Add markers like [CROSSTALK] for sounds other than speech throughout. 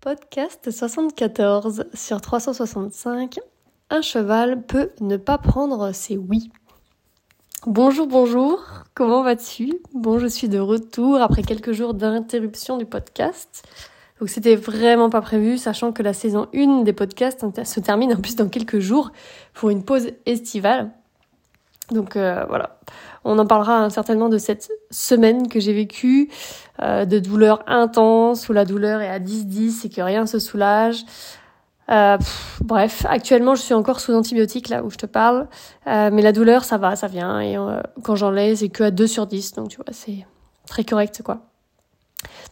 Podcast 74 sur 365. Un cheval peut ne pas prendre ses oui. Bonjour, bonjour, comment vas-tu? Bon, je suis de retour après quelques jours d'interruption du podcast. Donc c'était vraiment pas prévu, sachant que la saison 1 des podcasts se termine en plus dans quelques jours pour une pause estivale. Donc euh, voilà, on en parlera certainement de cette semaine que j'ai vécue, euh, de douleurs intenses, où la douleur est à 10-10 et que rien ne se soulage. Euh, bref, actuellement je suis encore sous antibiotiques là où je te parle, mais la douleur ça va, ça vient, et quand j'en ai c'est que à 2 sur 10, donc tu vois, c'est très correct quoi.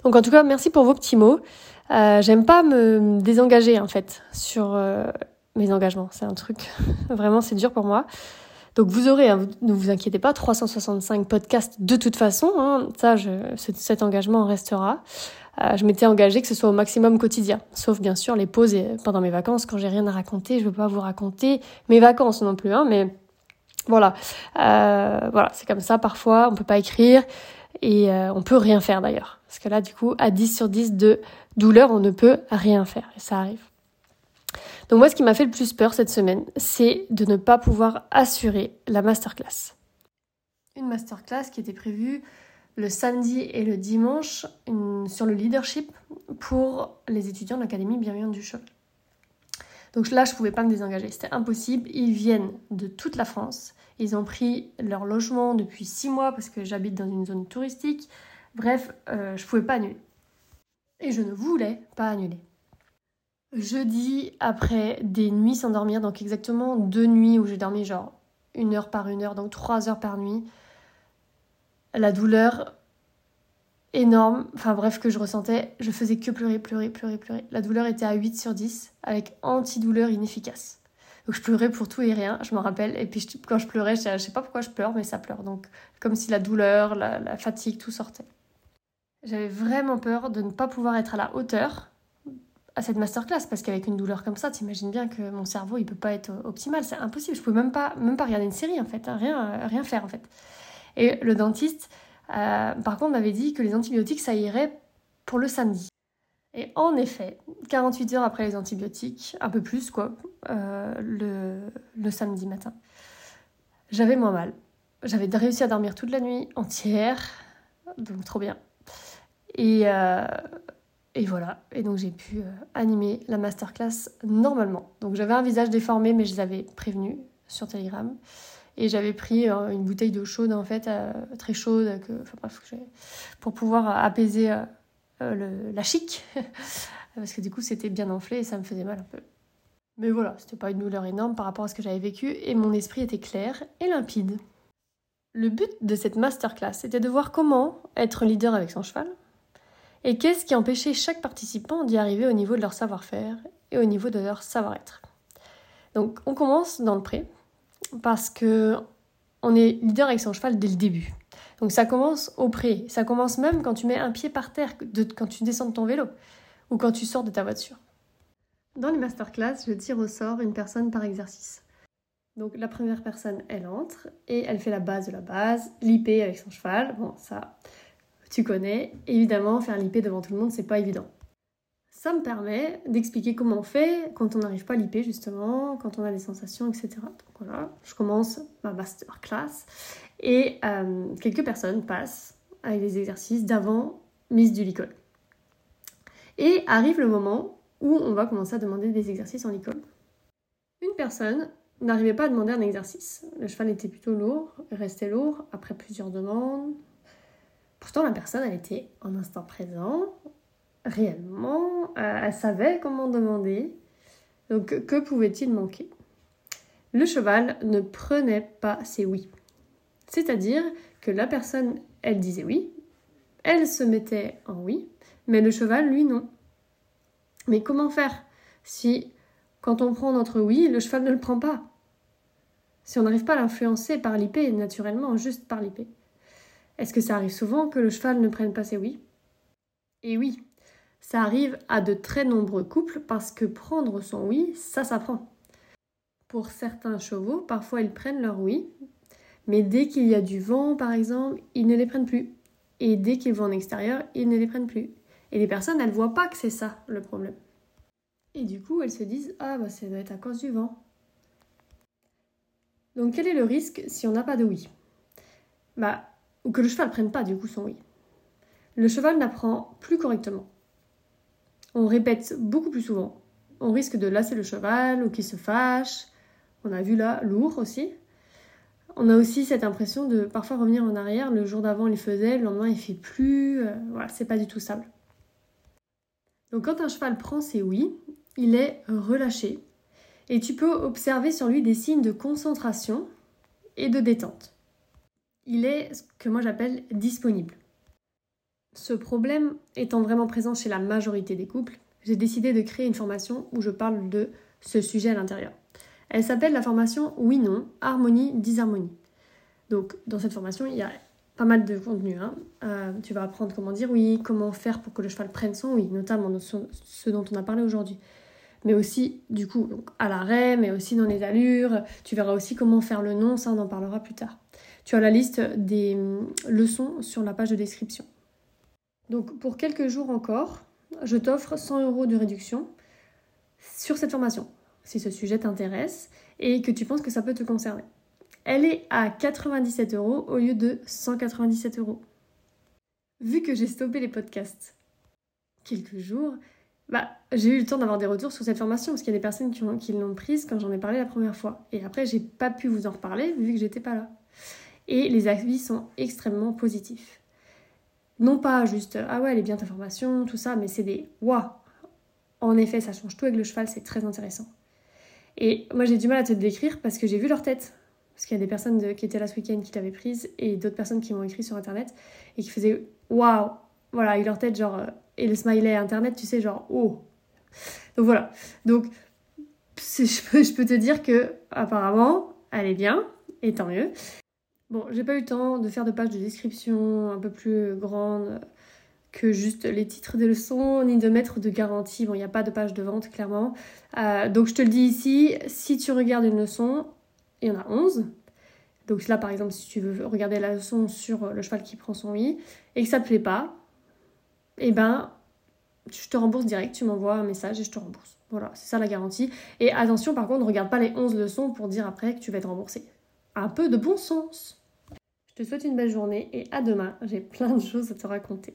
Donc en tout cas, merci pour vos petits mots. J'aime pas me désengager en fait sur mes engagements, c'est un truc, [LAUGHS] vraiment c'est dur pour moi. Donc vous aurez, hein, ne vous inquiétez pas, 365 podcasts de toute façon. Hein, ça, je, cet engagement restera. Euh, je m'étais engagée que ce soit au maximum quotidien, sauf bien sûr les pauses et pendant mes vacances quand j'ai rien à raconter. Je veux pas vous raconter mes vacances non plus, hein, mais voilà, euh, voilà, c'est comme ça. Parfois, on peut pas écrire et euh, on peut rien faire d'ailleurs, parce que là, du coup, à 10 sur 10 de douleur, on ne peut rien faire et ça arrive. Donc moi, ce qui m'a fait le plus peur cette semaine, c'est de ne pas pouvoir assurer la masterclass. Une masterclass qui était prévue le samedi et le dimanche sur le leadership pour les étudiants de l'Académie Bienveillante du Choc. Donc là, je ne pouvais pas me désengager, c'était impossible. Ils viennent de toute la France. Ils ont pris leur logement depuis six mois parce que j'habite dans une zone touristique. Bref, euh, je ne pouvais pas annuler. Et je ne voulais pas annuler. Jeudi, après des nuits sans dormir, donc exactement deux nuits où j'ai dormi genre une heure par une heure, donc trois heures par nuit, la douleur énorme, enfin bref, que je ressentais, je faisais que pleurer, pleurer, pleurer, pleurer. La douleur était à 8 sur 10, avec antidouleur inefficace. Donc je pleurais pour tout et rien, je me rappelle. Et puis quand je pleurais, je, sais pas pourquoi je pleure, mais ça pleure. Donc comme si la douleur, la fatigue, tout sortait. J'avais vraiment peur de ne pas pouvoir être à la hauteur à cette masterclass parce qu'avec une douleur comme ça, t'imagines bien que mon cerveau il peut pas être optimal, c'est impossible. Je pouvais même pas même pas regarder une série en fait, hein. rien rien faire en fait. Et le dentiste, euh, par contre, m'avait dit que les antibiotiques ça irait pour le samedi. Et en effet, 48 heures après les antibiotiques, un peu plus quoi, euh, le, le samedi matin, j'avais moins mal. J'avais réussi à dormir toute la nuit entière, donc trop bien. Et euh, et voilà, et donc j'ai pu euh, animer la masterclass normalement. Donc j'avais un visage déformé, mais je les avais prévenus sur Telegram. Et j'avais pris euh, une bouteille d'eau chaude, en fait, euh, très chaude, que, pour pouvoir apaiser la chic. [LAUGHS] Parce que du coup, c'était bien enflé et ça me faisait mal un peu. Mais voilà, c'était pas une douleur énorme par rapport à ce que j'avais vécu et mon esprit était clair et limpide. Le but de cette masterclass était de voir comment être leader avec son cheval, et qu'est-ce qui empêchait chaque participant d'y arriver au niveau de leur savoir-faire et au niveau de leur savoir-être? Donc on commence dans le pré parce que on est leader avec son cheval dès le début. Donc ça commence au pré, ça commence même quand tu mets un pied par terre, quand tu descends de ton vélo ou quand tu sors de ta voiture. Dans les masterclass, je tire au sort une personne par exercice. Donc la première personne, elle entre et elle fait la base de la base, l'IP avec son cheval. Bon, ça, tu connais. Évidemment, faire l'IP devant tout le monde, c'est pas évident. Ça me permet d'expliquer comment on fait quand on n'arrive pas à l'IP justement, quand on a des sensations, etc. Donc voilà, je commence ma masterclass et euh, quelques personnes passent avec des exercices d'avant mise du licol. Et arrive le moment où on va commencer à demander des exercices en licol. Une personne n'arrivait pas à demander un exercice. Le cheval était plutôt lourd, restait lourd après plusieurs demandes, Pourtant, la personne, elle était en instant présent, réellement, euh, elle savait comment demander. Donc, que pouvait-il manquer? Le cheval ne prenait pas ses oui. C'est-à-dire que la personne, elle disait oui, elle se mettait en oui, mais le cheval, lui, non. Mais comment faire si, quand on prend notre oui, le cheval ne le prend pas? Si on n'arrive pas à l'influencer par l'IP, naturellement, juste par l'IP est-ce que ça arrive souvent que le cheval ne prenne pas ses oui Et oui, ça arrive à de très nombreux couples parce que prendre son oui, ça s'apprend. Pour certains chevaux, parfois ils prennent leur oui, mais dès qu'il y a du vent par exemple, ils ne les prennent plus. Et dès qu'ils vont en extérieur, ils ne les prennent plus. Et les personnes, elles voient pas que c'est ça le problème. Et du coup, elles se disent Ah, bah ça doit être à cause du vent. Donc, quel est le risque si on n'a pas de oui ou que le cheval prenne pas du coup son oui. Le cheval n'apprend plus correctement. On répète beaucoup plus souvent. On risque de lasser le cheval ou qu'il se fâche. On a vu là lourd aussi. On a aussi cette impression de parfois revenir en arrière. Le jour d'avant, il faisait, le lendemain, il fait plus. Euh, voilà, c'est pas du tout stable. Donc, quand un cheval prend ses oui, il est relâché. Et tu peux observer sur lui des signes de concentration et de détente. Il est ce que moi j'appelle disponible. Ce problème étant vraiment présent chez la majorité des couples, j'ai décidé de créer une formation où je parle de ce sujet à l'intérieur. Elle s'appelle la formation Oui-Non, Harmonie, Disharmonie. Donc, dans cette formation, il y a pas mal de contenu. Hein. Euh, tu vas apprendre comment dire oui, comment faire pour que le cheval prenne son oui, notamment ce dont on a parlé aujourd'hui. Mais aussi, du coup, à l'arrêt, mais aussi dans les allures. Tu verras aussi comment faire le non, ça on en parlera plus tard. Tu as la liste des hum, leçons sur la page de description. Donc, pour quelques jours encore, je t'offre 100 euros de réduction sur cette formation si ce sujet t'intéresse et que tu penses que ça peut te concerner. Elle est à 97 euros au lieu de 197 euros. Vu que j'ai stoppé les podcasts quelques jours, bah, j'ai eu le temps d'avoir des retours sur cette formation parce qu'il y a des personnes qui, qui l'ont prise quand j'en ai parlé la première fois. Et après, j'ai pas pu vous en reparler vu que j'étais pas là. Et les avis sont extrêmement positifs. Non pas juste ah ouais, elle est bien ta formation, tout ça, mais c'est des waouh. En effet, ça change tout avec le cheval, c'est très intéressant. Et moi, j'ai du mal à te décrire parce que j'ai vu leur tête. Parce qu'il y a des personnes qui étaient là ce week-end qui l'avaient prise et d'autres personnes qui m'ont écrit sur internet et qui faisaient waouh Voilà, et leur tête, genre. Euh, et le smiley internet, tu sais, genre oh Donc voilà. Donc, je peux, [LAUGHS] je peux te dire que apparemment, elle est bien et tant mieux. Bon, j'ai pas eu le temps de faire de pages de description un peu plus grandes que juste les titres des leçons, ni de mettre de garantie. Bon, il n'y a pas de page de vente, clairement. Euh, donc, je te le dis ici, si tu regardes une leçon, il y en a 11. Donc là, par exemple, si tu veux regarder la leçon sur le cheval qui prend son oui, et que ça te plaît pas, eh ben, je te rembourse direct, tu m'envoies un message et je te rembourse. Voilà, c'est ça la garantie. Et attention, par contre, ne regarde pas les 11 leçons pour dire après que tu vas être remboursé. Un peu de bon sens. Je te souhaite une belle journée et à demain, j'ai plein de choses à te raconter.